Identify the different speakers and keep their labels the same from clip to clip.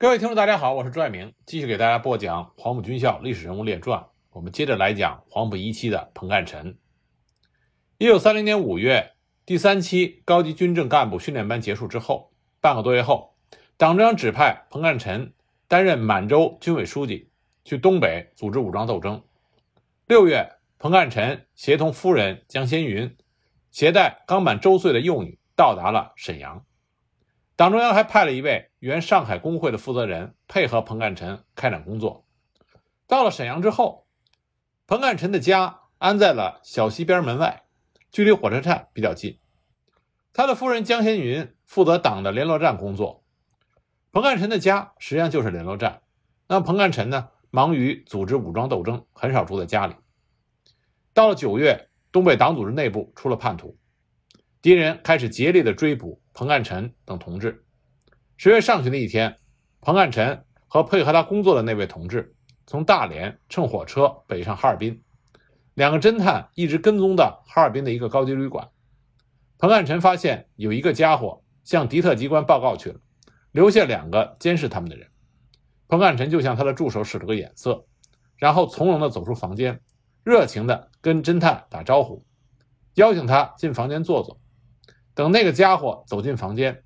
Speaker 1: 各位听众，大家好，我是朱爱明，继续给大家播讲黄埔军校历史人物列传。我们接着来讲黄埔一期的彭干臣。一九三零年五月，第三期高级军政干部训练班结束之后，半个多月后，党中央指派彭干臣担任满洲军委书记，去东北组织武装斗争。六月，彭干臣协同夫人江先云，携带刚满周岁的幼女到达了沈阳。党中央还派了一位原上海工会的负责人配合彭干臣开展工作。到了沈阳之后，彭干臣的家安在了小西边门外，距离火车站比较近。他的夫人江先云负责党的联络站工作。彭干臣的家实际上就是联络站。那彭干臣呢，忙于组织武装斗争，很少住在家里。到了九月，东北党组织内部出了叛徒，敌人开始竭力的追捕。彭干臣等同志，十月上旬的一天，彭干臣和配合他工作的那位同志从大连乘火车北上哈尔滨。两个侦探一直跟踪到哈尔滨的一个高级旅馆。彭干臣发现有一个家伙向敌特机关报告去了，留下两个监视他们的人。彭干臣就向他的助手使了个眼色，然后从容地走出房间，热情地跟侦探打招呼，邀请他进房间坐坐。等那个家伙走进房间，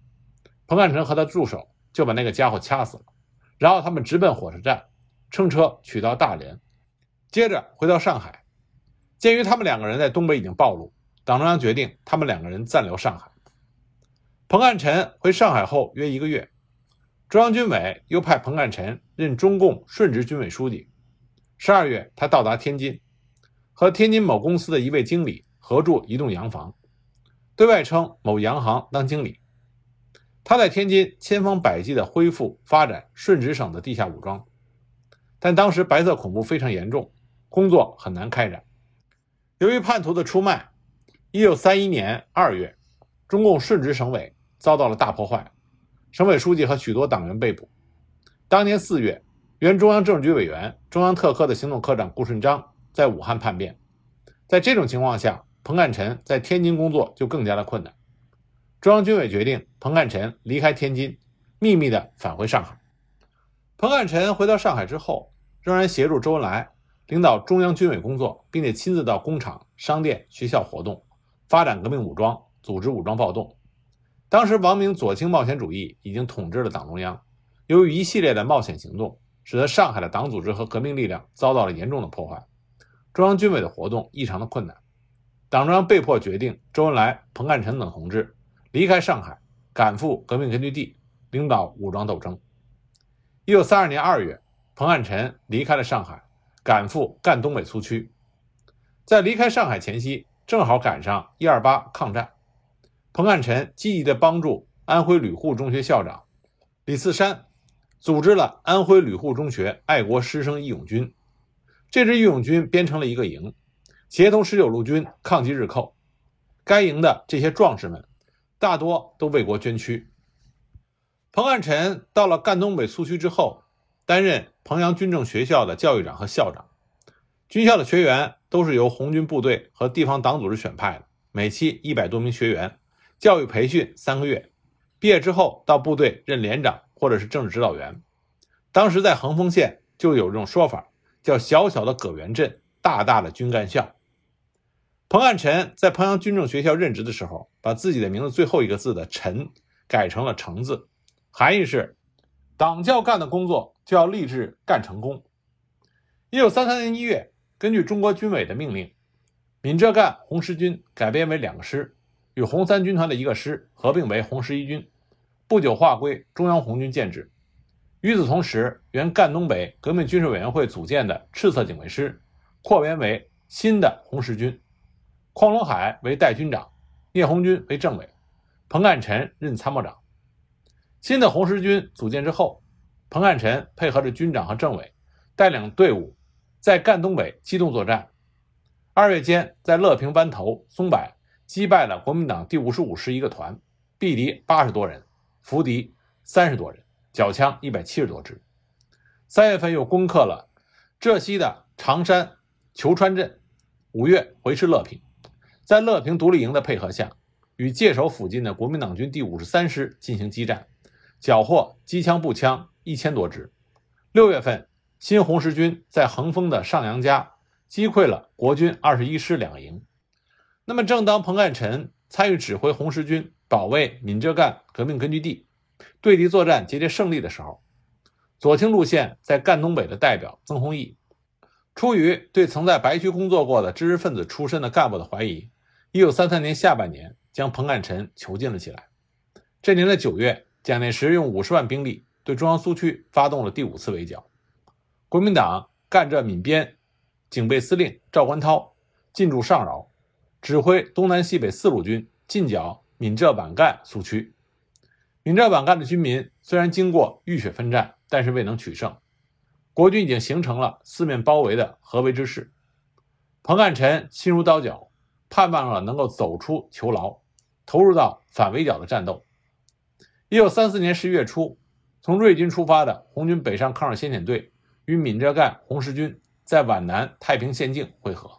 Speaker 1: 彭干臣和他助手就把那个家伙掐死了。然后他们直奔火车站，乘车取到大连，接着回到上海。鉴于他们两个人在东北已经暴露，党中央决定他们两个人暂留上海。彭干臣回上海后约一个月，中央军委又派彭干臣任中共顺直军委书记。十二月，他到达天津，和天津某公司的一位经理合住一栋洋房。对外称某洋行当经理，他在天津千方百计地恢复发展顺直省的地下武装，但当时白色恐怖非常严重，工作很难开展。由于叛徒的出卖，1931年2月，中共顺直省委遭到了大破坏，省委书记和许多党员被捕。当年4月，原中央政治局委员、中央特科的行动科长顾顺章在武汉叛变，在这种情况下。彭干臣在天津工作就更加的困难，中央军委决定彭干臣离开天津，秘密的返回上海。彭干臣回到上海之后，仍然协助周恩来领导中央军委工作，并且亲自到工厂、商店、学校活动，发展革命武装，组织武装暴动。当时王明左倾冒险主义已经统治了党中央，由于一系列的冒险行动，使得上海的党组织和革命力量遭到了严重的破坏，中央军委的活动异常的困难。党中央被迫决定，周恩来、彭干臣等同志离开上海，赶赴革命根据地，领导武装斗争。一九三二年二月，彭干臣离开了上海，赶赴赣东北苏区。在离开上海前夕，正好赶上一二八抗战。彭干臣积极地帮助安徽旅沪中学校长李次山，组织了安徽旅沪中学爱国师生义勇军。这支义勇军编成了一个营。协同十九路军抗击日寇，该营的这些壮士们大多都为国捐躯。彭汉臣到了赣东北苏区之后，担任彭阳军政学校的教育长和校长。军校的学员都是由红军部队和地方党组织选派的，每期一百多名学员，教育培训三个月，毕业之后到部队任连长或者是政治指导员。当时在横峰县就有这种说法，叫“小小的葛源镇，大大的军干校”。彭干臣在彭阳军政学校任职的时候，把自己的名字最后一个字的“臣”改成了“成”字，含义是：党教干的工作就要立志干成功。一九三三年一月，根据中国军委的命令，闽浙赣红十军改编为两个师，与红三军团的一个师合并为红十一军，不久划归中央红军建制。与此同时，原赣东北革命军事委员会组建的赤色警卫师，扩编为新的红十军。匡龙海为代军长，聂红军为政委，彭干臣任参谋长。新的红十军组建之后，彭干臣配合着军长和政委，带领队伍在赣东北机动作战。二月间，在乐平湾头、松柏击败了国民党第五十五师一个团，毙敌八十多人，俘敌三十多人，缴枪一百七十多支。三月份又攻克了浙西的常山、裘川镇，五月回师乐平。在乐平独立营的配合下，与界首附近的国民党军第五十三师进行激战，缴获机枪、步枪一千多支。六月份，新红十军在横峰的上杨家击溃了国军二十一师两营。那么，正当彭干臣参与指挥红十军保卫闽浙赣革命根据地，对敌作战节节胜利的时候，左倾路线在赣东北的代表曾洪义，出于对曾在白区工作过的知识分子出身的干部的怀疑，一九三三年下半年将彭干臣囚禁了起来。这年的九月，蒋介石用五十万兵力对中央苏区发动了第五次围剿。国民党赣浙闽边警备司令赵观涛进驻上饶，指挥东南西北四路军进剿闽浙皖赣苏区。闽浙皖赣的军民虽然经过浴血奋战，但是未能取胜。国军已经形成了四面包围的合围之势。彭干臣心如刀绞，盼望了能够走出囚牢，投入到反围剿的战斗。一九三四年十一月初，从瑞金出发的红军北上抗日先遣队与闽浙赣红十军在皖南太平县境会合，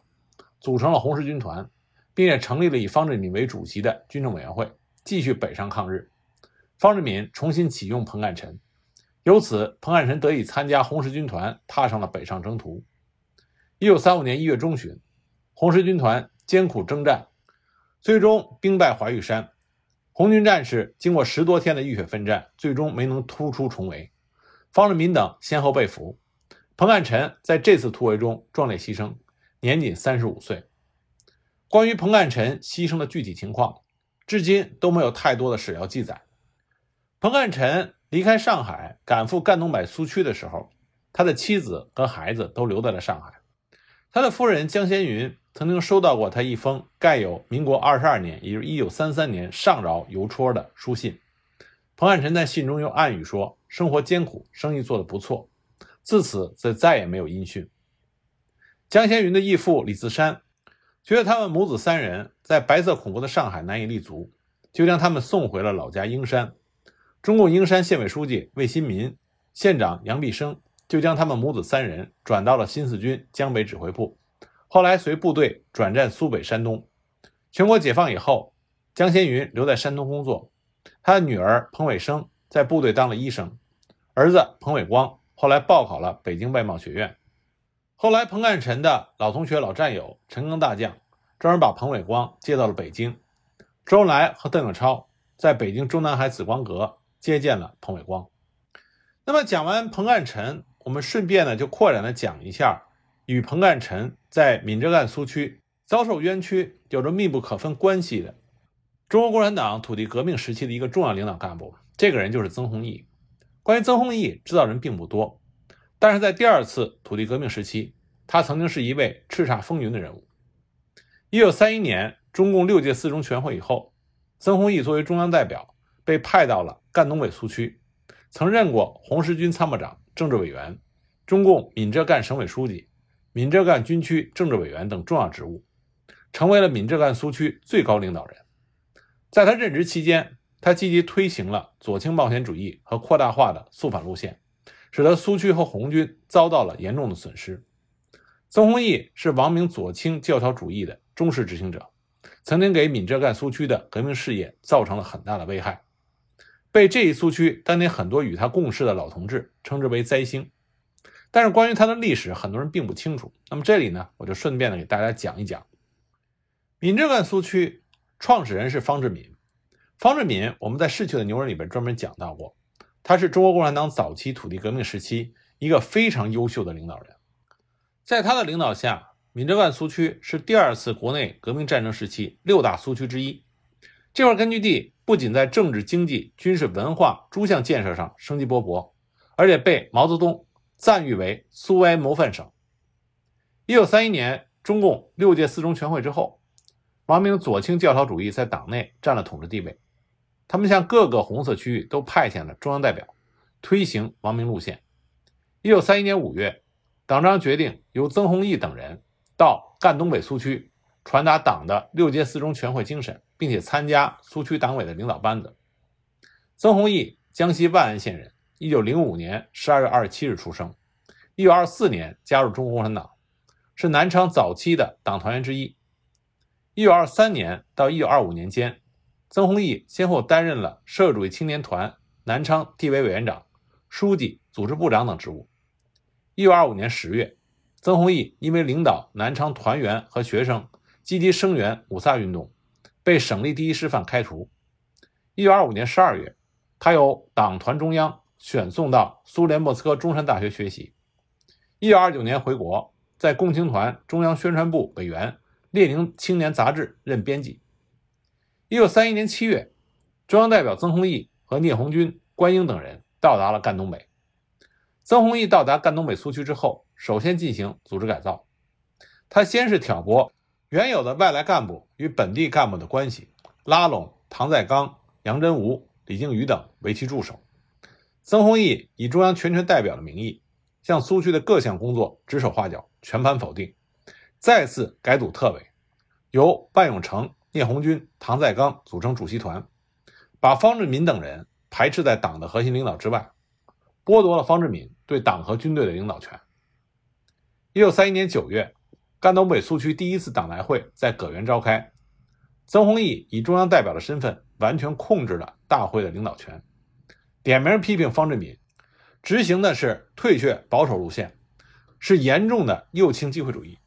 Speaker 1: 组成了红十军团，并且成立了以方志敏为主席的军政委员会，继续北上抗日。方志敏重新启用彭干臣，由此彭干臣得以参加红十军团，踏上了北上征途。一九三五年一月中旬，红十军团艰苦征战，最终兵败怀玉山。红军战士经过十多天的浴血奋战，最终没能突出重围。方志敏等先后被俘。彭干臣在这次突围中壮烈牺牲，年仅三十五岁。关于彭干臣牺牲的具体情况，至今都没有太多的史料记载。彭干臣离开上海赶赴赣东北苏区的时候，他的妻子和孩子都留在了上海。他的夫人江先云。曾经收到过他一封盖有民国二十二年，也就是一九三三年上饶邮戳的书信。彭汉臣在信中又暗语说：“生活艰苦，生意做得不错。”自此则再也没有音讯。江先云的义父李自山觉得他们母子三人在白色恐怖的上海难以立足，就将他们送回了老家英山。中共英山县委书记魏新民、县长杨必生就将他们母子三人转到了新四军江北指挥部。后来随部队转战苏北、山东。全国解放以后，江先云留在山东工作。他的女儿彭伟生在部队当了医生，儿子彭伟光后来报考了北京外贸学院。后来，彭干臣的老同学、老战友陈赓大将专门把彭伟光接到了北京。周恩来和邓颖超在北京中南海紫光阁接见了彭伟光。那么，讲完彭干臣，我们顺便呢就扩展的讲一下。与彭干臣在闽浙赣苏区遭受冤屈有着密不可分关系的中国共产党土地革命时期的一个重要领导干部，这个人就是曾洪易。关于曾洪易，知道人并不多，但是在第二次土地革命时期，他曾经是一位叱咤风云的人物。一九三一年中共六届四中全会以后，曾洪易作为中央代表被派到了赣东北苏区，曾任过红十军参谋长、政治委员、中共闽浙赣省委书记。闽浙赣军区政治委员等重要职务，成为了闽浙赣苏区最高领导人。在他任职期间，他积极推行了左倾冒险主义和扩大化的肃反路线，使得苏区和红军遭到了严重的损失。曾洪易是王明左倾教条主义的忠实执行者，曾经给闽浙赣苏区的革命事业造成了很大的危害，被这一苏区当年很多与他共事的老同志称之为“灾星”。但是关于他的历史，很多人并不清楚。那么这里呢，我就顺便的给大家讲一讲。闽浙赣苏区创始人是方志敏。方志敏，我们在逝去的牛人里边专门讲到过，他是中国共产党早期土地革命时期一个非常优秀的领导人。在他的领导下，闽浙赣苏区是第二次国内革命战争时期六大苏区之一。这块根据地不仅在政治、经济、军事、文化诸项建设上生机勃勃，而且被毛泽东。赞誉为苏维埃模范省。一九三一年，中共六届四中全会之后，王明左倾教条主义在党内占了统治地位。他们向各个红色区域都派遣了中央代表，推行王明路线。一九三一年五月，党章决定由曾洪易等人到赣东北苏区，传达党的六届四中全会精神，并且参加苏区党委的领导班子。曾洪易，江西万安县人。一九零五年十二月二十七日出生，一九二四年加入中国共产党，是南昌早期的党团员之一。一九二三年到一九二五年间，曾洪易先后担任了社会主义青年团南昌地委委员长、书记、组织部长等职务。一九二五年十月，曾洪义因为领导南昌团员和学生积极声援五卅运动，被省立第一师范开除。一九二五年十二月，他由党团中央选送到苏联莫斯科中山大学学习。一九二九年回国，在共青团中央宣传部委员、列宁青年杂志任编辑。一九三一年七月，中央代表曾洪义和聂红军、关英等人到达了赣东北。曾洪义到达赣东北苏区之后，首先进行组织改造。他先是挑拨原有的外来干部与本地干部的关系，拉拢唐在刚、杨真吾、李靖宇等为其助手。曾洪义以中央全权代表的名义，向苏区的各项工作指手画脚，全盘否定，再次改组特委，由万永成。聂红军、唐在刚组成主席团，把方志敏等人排斥在党的核心领导之外，剥夺了方志敏对党和军队的领导权。一九三一年九月，赣东北苏区第一次党代会在葛源召开，曾洪义以中央代表的身份，完全控制了大会的领导权，点名批评方志敏，执行的是退却保守路线，是严重的右倾机会主义，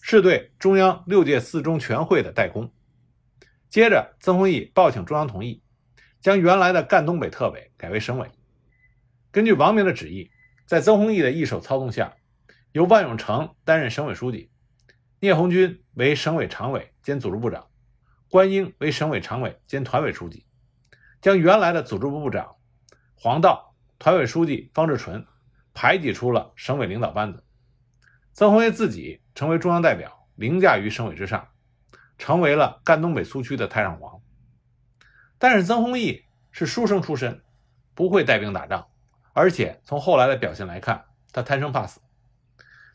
Speaker 1: 是对中央六届四中全会的代工。接着，曾洪义报请中央同意，将原来的赣东北特委改为省委。根据王明的旨意，在曾洪义的一手操纵下，由万永成担任省委书记，聂红军为省委常委兼组织部长，关英为省委常委兼团委书记，将原来的组织部部长黄道、团委书记方志纯排挤出了省委领导班子。曾洪义自己成为中央代表，凌驾于省委之上。成为了赣东北苏区的太上皇，但是曾洪义是书生出身，不会带兵打仗，而且从后来的表现来看，他贪生怕死。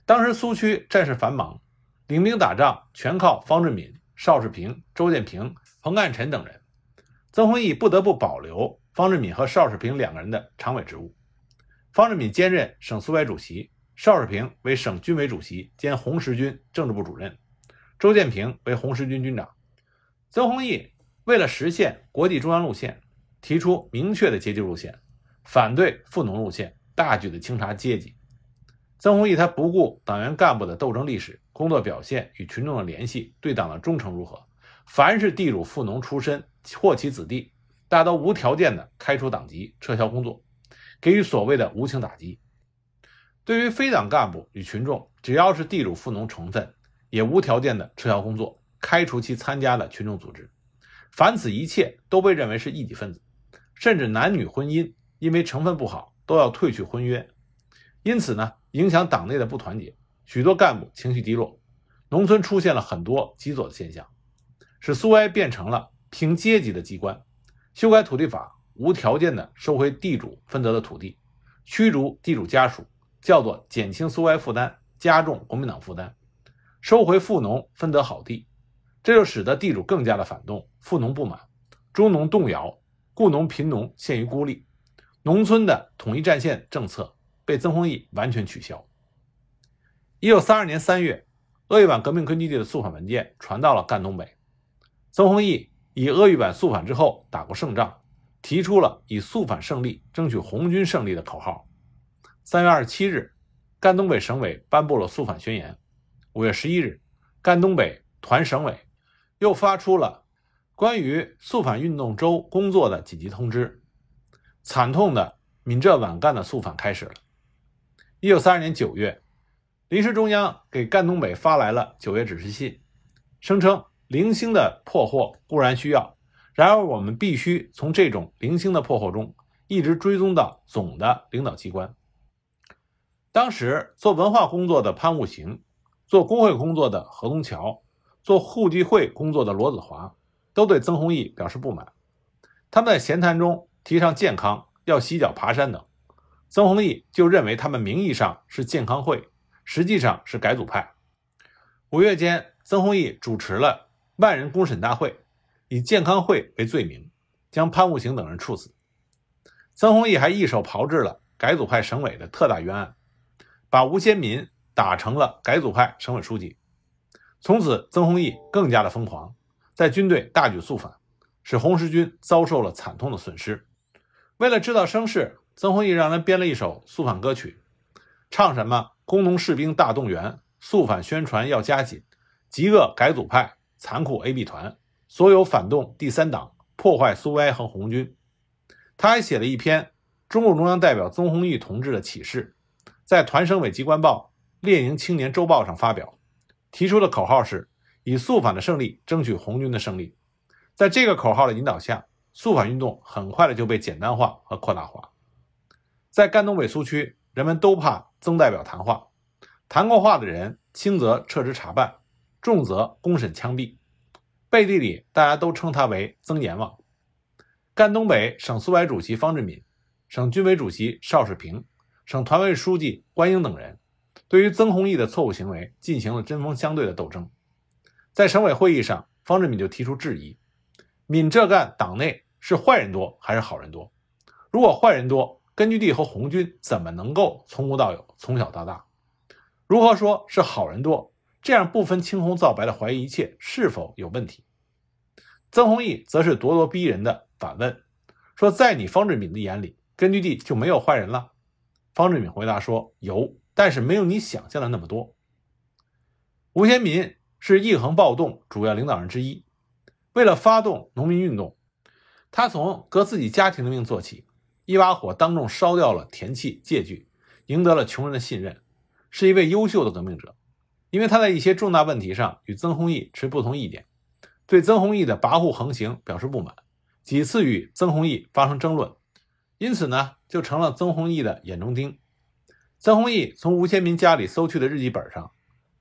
Speaker 1: 当时苏区战事繁忙，领兵打仗全靠方志敏、邵世平、周建平、彭干臣等人，曾洪义不得不保留方志敏和邵世平两个人的常委职务。方志敏兼任省苏维主席，邵世平为省军委主席兼红十军政治部主任。周建平为红十军军长，曾洪义为了实现国际中央路线，提出明确的阶级路线，反对富农路线，大举的清查阶级。曾洪义他不顾党员干部的斗争历史、工作表现与群众的联系、对党的忠诚如何，凡是地主富农出身或其子弟，大都无条件的开除党籍、撤销工作，给予所谓的无情打击。对于非党干部与群众，只要是地主富农成分。也无条件的撤销工作，开除其参加的群众组织，凡此一切都被认为是异己分子，甚至男女婚姻因为成分不好都要退去婚约，因此呢，影响党内的不团结，许多干部情绪低落，农村出现了很多极左的现象，使苏维埃变成了凭阶级的机关，修改土地法，无条件的收回地主分得的土地，驱逐地主家属，叫做减轻苏维埃负担，加重国民党负担。收回富农分得好地，这就使得地主更加的反动，富农不满，中农动摇，雇农贫农陷于孤立，农村的统一战线政策被曾洪义完全取消。一九三二年三月，鄂豫皖革命根据地的肃反文件传到了赣东北，曾洪义以鄂豫皖肃反之后打过胜仗，提出了以肃反胜利争取红军胜利的口号。三月二十七日，赣东北省委颁布了肃反宣言。五月十一日，赣东北团省委又发出了关于肃反运动周工作的紧急通知。惨痛的闽浙皖赣的肃反开始了。一九三二年九月，临时中央给赣东北发来了九月指示信，声称零星的破获固然需要，然而我们必须从这种零星的破获中一直追踪到总的领导机关。当时做文化工作的潘悟行。做工会工作的何东桥，做互济会工作的罗子华，都对曾洪义表示不满。他们在闲谈中提倡健康，要洗脚爬山等。曾洪义就认为他们名义上是健康会，实际上是改组派。五月间，曾洪义主持了万人公审大会，以健康会为罪名，将潘悟行等人处死。曾洪义还一手炮制了改组派省委的特大冤案，把吴先民。打成了改组派省委书记，从此曾洪义更加的疯狂，在军队大举肃反，使红十军遭受了惨痛的损失。为了制造声势，曾洪义让人编了一首肃反歌曲，唱什么“工农士兵大动员，肃反宣传要加紧，极恶改组派，残酷 AB 团，所有反动第三党，破坏苏维埃和红军。”他还写了一篇中共中央代表曾洪义同志的启事，在团省委机关报《列宁青年周报》上发表，提出的口号是以肃反的胜利争取红军的胜利。在这个口号的引导下，肃反运动很快的就被简单化和扩大化。在赣东北苏区，人们都怕曾代表谈话，谈过话的人轻则撤职查办，重则公审枪毙。背地里，大家都称他为曾阎王。赣东北省苏维主席方志敏、省军委主席邵世平、省团委书记关英等人，对于曾洪义的错误行为进行了针锋相对的斗争。在省委会议上，方志敏就提出质疑：闽浙赣党内是坏人多还是好人多？如果坏人多，根据地和红军怎么能够从无到有、从小到大？如何说是好人多？这样不分青红皂白的怀疑一切是否有问题？曾洪义则是咄咄逼人的反问说：“在你方志敏的眼里，根据地就没有坏人了？”方志敏回答说：“有，但是没有你想象的那么多。”吴先民是义恒暴动主要领导人之一，为了发动农民运动，他从革自己家庭的命做起。一把火当众烧掉了田契、借据，赢得了穷人的信任，是一位优秀的革命者。因为他在一些重大问题上与曾洪义持不同意见，对曾洪义的跋扈横行表示不满，几次与曾洪毅发生争论，因此呢，就成了曾洪毅的眼中钉。曾洪毅从吴先民家里搜去的日记本上，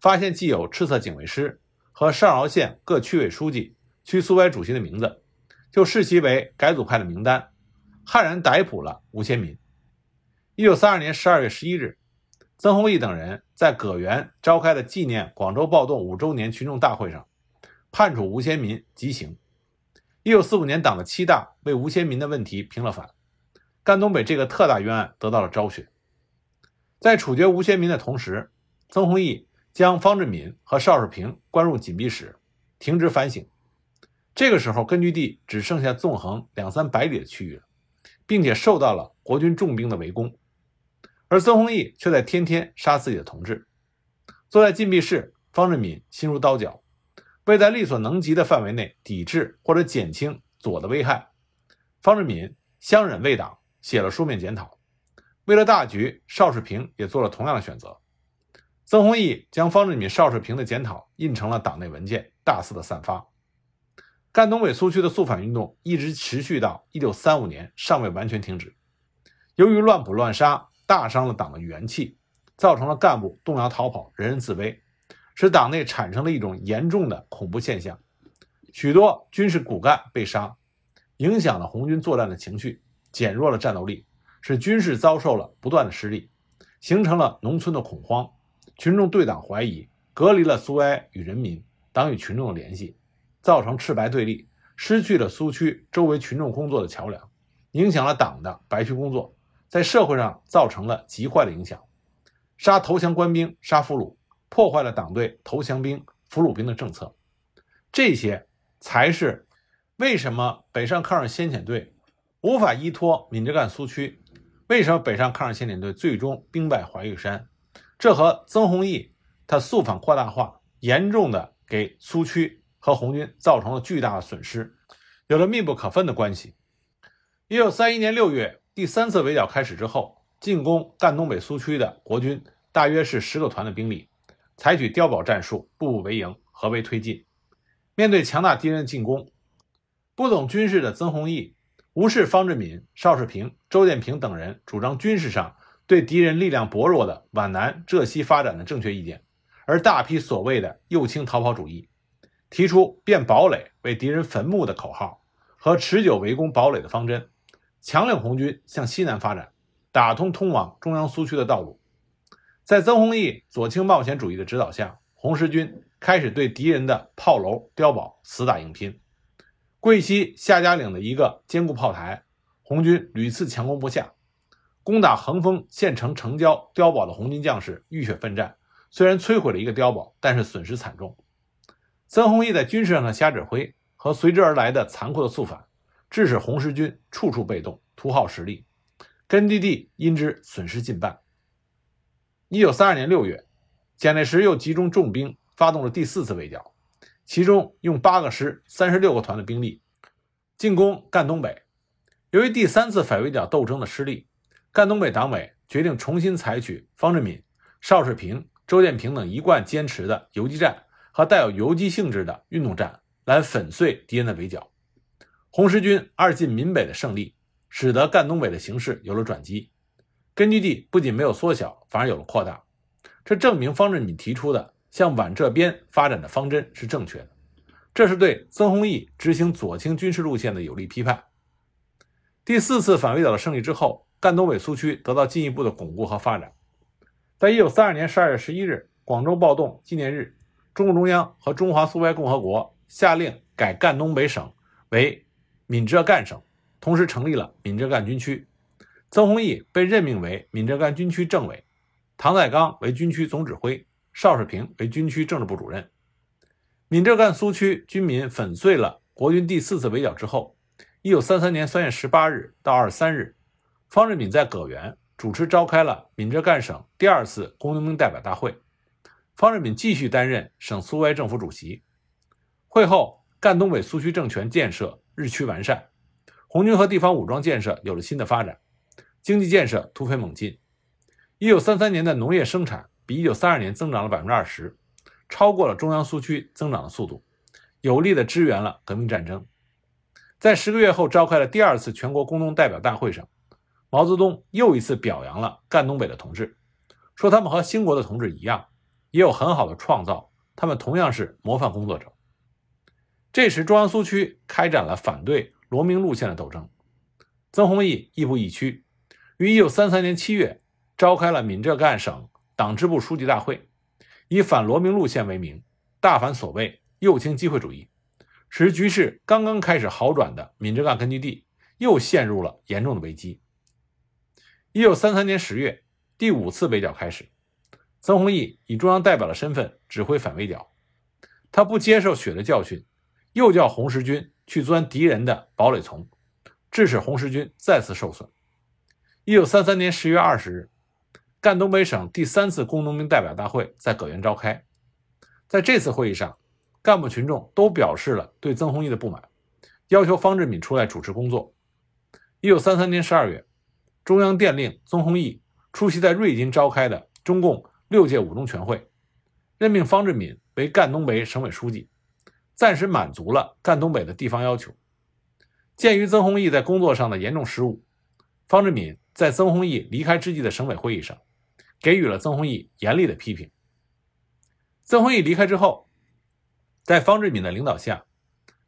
Speaker 1: 发现既有赤色警卫师和上饶县各区委书记、区苏维埃主席的名字，就视其为改组派的名单。悍然逮捕了吴先民。一九三二年十二月十一日，曾洪义等人在葛园召开的纪念广州暴动五周年群众大会上，判处吴先民极刑。一九四五年，党的七大为吴先民的问题平了反，赣东北这个特大冤案得到了昭雪。在处决吴先民的同时，曾洪义将方志敏和邵世平关入紧闭室，停职反省。这个时候，根据地只剩下纵横两三百里的区域了。并且受到了国军重兵的围攻，而曾洪义却在天天杀自己的同志。坐在禁闭室，方志敏心如刀绞，为在力所能及的范围内抵制或者减轻左的危害，方志敏相忍为党，写了书面检讨。为了大局，邵世平也做了同样的选择。曾洪义将方志敏、邵世平的检讨印成了党内文件，大肆的散发。赣东北苏区的肃反运动一直持续到一九三五年，尚未完全停止。由于乱捕乱杀，大伤了党的元气，造成了干部动摇逃跑、人人自危，使党内产生了一种严重的恐怖现象。许多军事骨干被杀，影响了红军作战的情绪，减弱了战斗力，使军事遭受了不断的失利，形成了农村的恐慌，群众对党怀疑，隔离了苏维埃与人民、党与群众的联系。造成赤白对立，失去了苏区周围群众工作的桥梁，影响了党的白区工作，在社会上造成了极坏的影响。杀投降官兵，杀俘虏，破坏了党对投降兵、俘虏兵的政策。这些才是为什么北上抗日先遣队无法依托闽浙赣苏区，为什么北上抗日先遣队最终兵败怀玉山。这和曾洪义他肃反扩大化，严重的给苏区。和红军造成了巨大的损失，有了密不可分的关系。一九三一年六月，第三次围剿开始之后，进攻赣东北苏区的国军大约是十个团的兵力，采取碉堡战术，步步为营，合围推进。面对强大敌人的进攻，不懂军事的曾洪义无视方志敏、邵世平、周建平等人主张军事上对敌人力量薄弱的皖南、浙西发展的正确意见，而大批所谓的右倾逃跑主义。提出变堡垒为敌人坟墓的口号和持久围攻堡垒的方针，强令红军向西南发展，打通通往中央苏区的道路。在曾洪义左倾冒险主义的指导下，红十军开始对敌人的炮楼、碉堡死打硬拼。桂西夏家岭的一个坚固炮台，红军屡次强攻不下。攻打横峰县城城郊碉堡的红军将士浴血奋战，虽然摧毁了一个碉堡，但是损失惨重。曾洪义在军事上的瞎指挥和随之而来的残酷的肃反，致使红十军处处被动，徒耗实力。根据地因之损失近半。一九三二年六月，蒋介石又集中重兵发动了第四次围剿，其中用八个师、三十六个团的兵力进攻赣东北。由于第三次反围剿斗争的失利，赣东北党委决定重新采取方志敏、邵世平、周建平等一贯坚持的游击战和带有游击性质的运动战来粉碎敌人的围剿。红十军二进闽北的胜利，使得赣东北的形势有了转机。根据地不仅没有缩小，反而有了扩大，这证明方志敏提出的向皖浙边发展的方针是正确的。这是对曾洪易执行左倾军事路线的有力批判。第四次反围剿的胜利之后，赣东北苏区得到进一步的巩固和发展。在一九三二年十二月十一日广州暴动纪念日，中共中央和中华苏维埃共和国下令改赣东北省为闽浙赣省，同时成立了闽浙赣军区。曾洪易被任命为闽浙赣军区政委，唐在刚为军区总指挥，邵世平为军区政治部主任。闽浙赣苏区军民粉碎了国军第四次围剿之后，一九三三年三月十八日到二十三日，方志敏在葛源主持召开了闽浙赣省第二次工农兵代表大会，方志敏继续担任省苏维埃政府主席。会后，赣东北苏区政权建设日趋完善，红军和地方武装建设有了新的发展。经济建设突飞猛进。一九三三年的农业生产比一九三二年增长了百分之二十，超过了中央苏区增长的速度，有力地支援了革命战争。在十个月后召开了第二次全国工农代表大会上，毛泽东又一次表扬了赣东北的同志，说他们和兴国的同志一样，也有很好的创造，他们同样是模范工作者。这时，中央苏区开展了反对罗明路线的斗争，曾洪易亦步亦趋。于一九三三年七月，召开了闽浙赣省党支部书记大会，以反罗明路线为名，大反所谓右倾机会主义，使局势刚刚开始好转的闽浙赣根据地又陷入了严重的危机。一九三三年十月，第五次围剿开始，曾洪易以中央代表的身份指挥反围剿，他不接受血的教训，又叫红十军去钻敌人的堡垒丛，致使红十军再次受损。一九三三年十月二十日，赣东北省第三次工农兵代表大会在葛源召开。在这次会议上，干部群众都表示了对曾洪易的不满，要求方志敏出来主持工作。一九三三年十二月，中央电令曾洪易出席在瑞金召开的中共六届五中全会，任命方志敏为赣东北省委书记，暂时满足了赣东北的地方要求。鉴于曾洪易在工作上的严重失误，方志敏。在曾洪易离开之际的省委会议上，给予了曾洪易严厉的批评。曾洪易离开之后，在方志敏的领导下，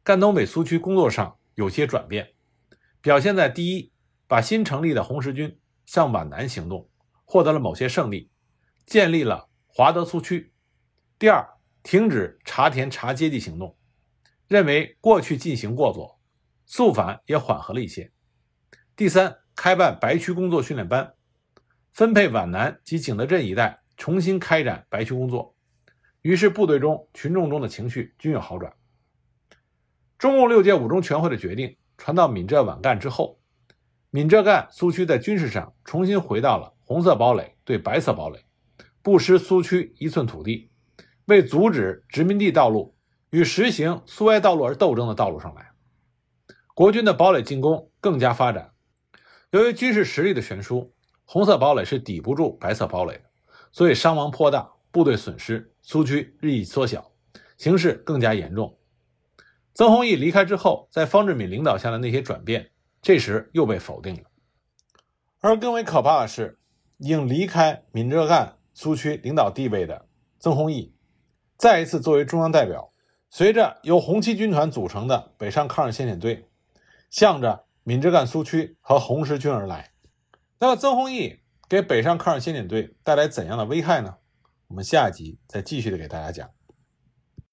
Speaker 1: 赣东北苏区工作上有些转变，表现在第一，把新成立的红十军向皖南行动，获得了某些胜利，建立了华德苏区；第二，停止查田查阶级行动，认为过去进行过左，肃反也缓和了一些；第三。开办白区工作训练班，分配皖南及景德镇一带重新开展白区工作，于是部队中群众中的情绪均有好转。中共六届五中全会的决定传到闽浙皖赣之后，闽浙赣苏区在军事上重新回到了红色堡垒对白色堡垒，不失苏区一寸土地，为阻止殖民地道路与实行苏维埃道路而斗争的道路上来。国军的堡垒进攻更加发展。由于军事实力的悬殊，红色堡垒是抵不住白色堡垒，所以伤亡颇大，部队损失，苏区日益缩小，形势更加严重。曾洪易离开之后，在方志敏领导下的那些转变，这时又被否定了。而更为可怕的是，已经离开闽浙赣苏区领导地位的曾洪易，再一次作为中央代表，随着由红七军团组成的北上抗日先遣队，向着。闽浙赣苏区和红十军而来，那么曾洪易给北上抗日先遣队带来怎样的危害呢？我们下一集再继续的给大家讲。